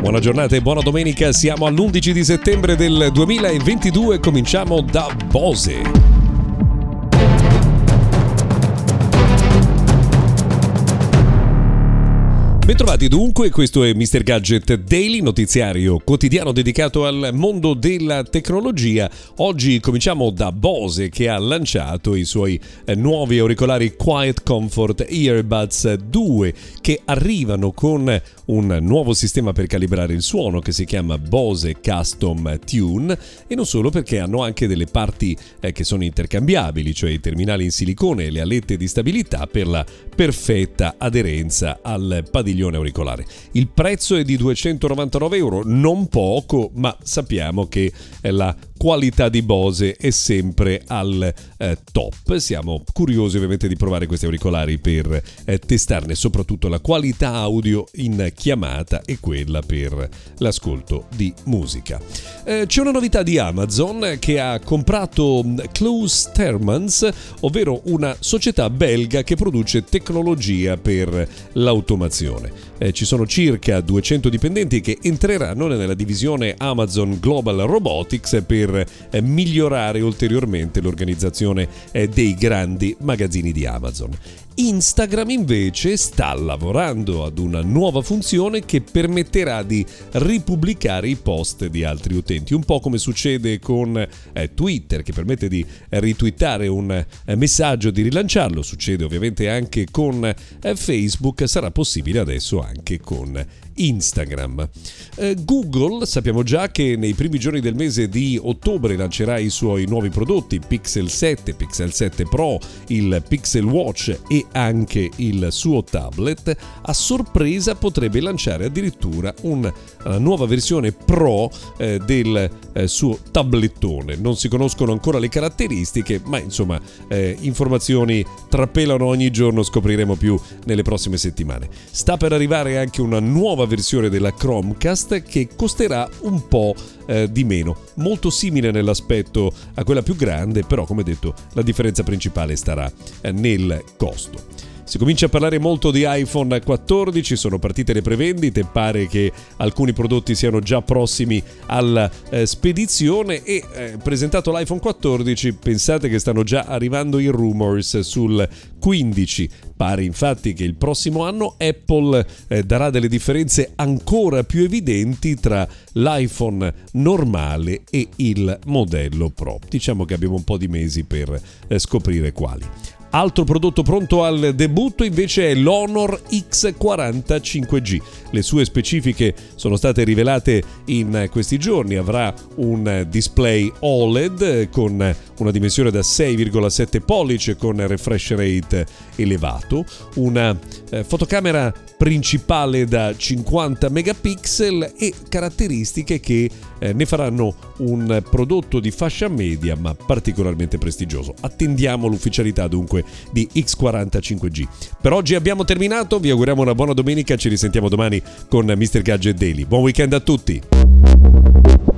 Buona giornata e buona domenica, siamo all'11 di settembre del 2022, cominciamo da Bose. Bentrovati dunque, questo è Mr. Gadget Daily, notiziario quotidiano dedicato al mondo della tecnologia. Oggi cominciamo da Bose che ha lanciato i suoi eh, nuovi auricolari Quiet Comfort Earbuds 2 che arrivano con un nuovo sistema per calibrare il suono che si chiama Bose Custom Tune e non solo perché hanno anche delle parti eh, che sono intercambiabili, cioè i terminali in silicone e le alette di stabilità per la perfetta aderenza al padiglione milione auricolare. Il prezzo è di 299 euro, non poco, ma sappiamo che la qualità di Bose è sempre al eh, top. Siamo curiosi ovviamente di provare questi auricolari per eh, testarne soprattutto la qualità audio in chiamata e quella per l'ascolto di musica. Eh, c'è una novità di Amazon che ha comprato mm, Close Termans, ovvero una società belga che produce tecnologia per l'automazione. Eh, ci sono circa 200 dipendenti che entreranno nella divisione Amazon Global Robotics per per eh, migliorare ulteriormente l'organizzazione eh, dei grandi magazzini di Amazon. Instagram invece sta lavorando ad una nuova funzione che permetterà di ripubblicare i post di altri utenti, un po' come succede con eh, Twitter che permette di ritwittare un eh, messaggio, di rilanciarlo, succede ovviamente anche con eh, Facebook, sarà possibile adesso anche con Instagram. Eh, Google sappiamo già che nei primi giorni del mese di ottobre lancerà i suoi nuovi prodotti Pixel 7, Pixel 7 Pro, il Pixel Watch e anche il suo tablet. A sorpresa potrebbe lanciare addirittura una nuova versione Pro eh, del eh, suo tablettone. Non si conoscono ancora le caratteristiche, ma insomma eh, informazioni trapelano ogni giorno, scopriremo più nelle prossime settimane. Sta per arrivare anche una nuova versione della Chromecast che costerà un po' eh, di meno, molto simile nell'aspetto a quella più grande, però come detto la differenza principale starà eh, nel costo. Si comincia a parlare molto di iPhone 14, sono partite le prevendite, pare che alcuni prodotti siano già prossimi alla eh, spedizione e eh, presentato l'iPhone 14 pensate che stanno già arrivando i rumors sul 15. Pare infatti che il prossimo anno Apple eh, darà delle differenze ancora più evidenti tra l'iPhone normale e il modello Pro. Diciamo che abbiamo un po' di mesi per eh, scoprire quali. Altro prodotto pronto al debutto invece è l'Honor X40 5G. Le sue specifiche sono state rivelate in questi giorni. Avrà un display OLED con una dimensione da 6,7 pollice con refresh rate elevato, una eh, fotocamera principale da 50 megapixel e caratteristiche che eh, ne faranno un prodotto di fascia media ma particolarmente prestigioso. Attendiamo l'ufficialità dunque di X45G. Per oggi abbiamo terminato, vi auguriamo una buona domenica, ci risentiamo domani con Mr. Gadget Daily. Buon weekend a tutti!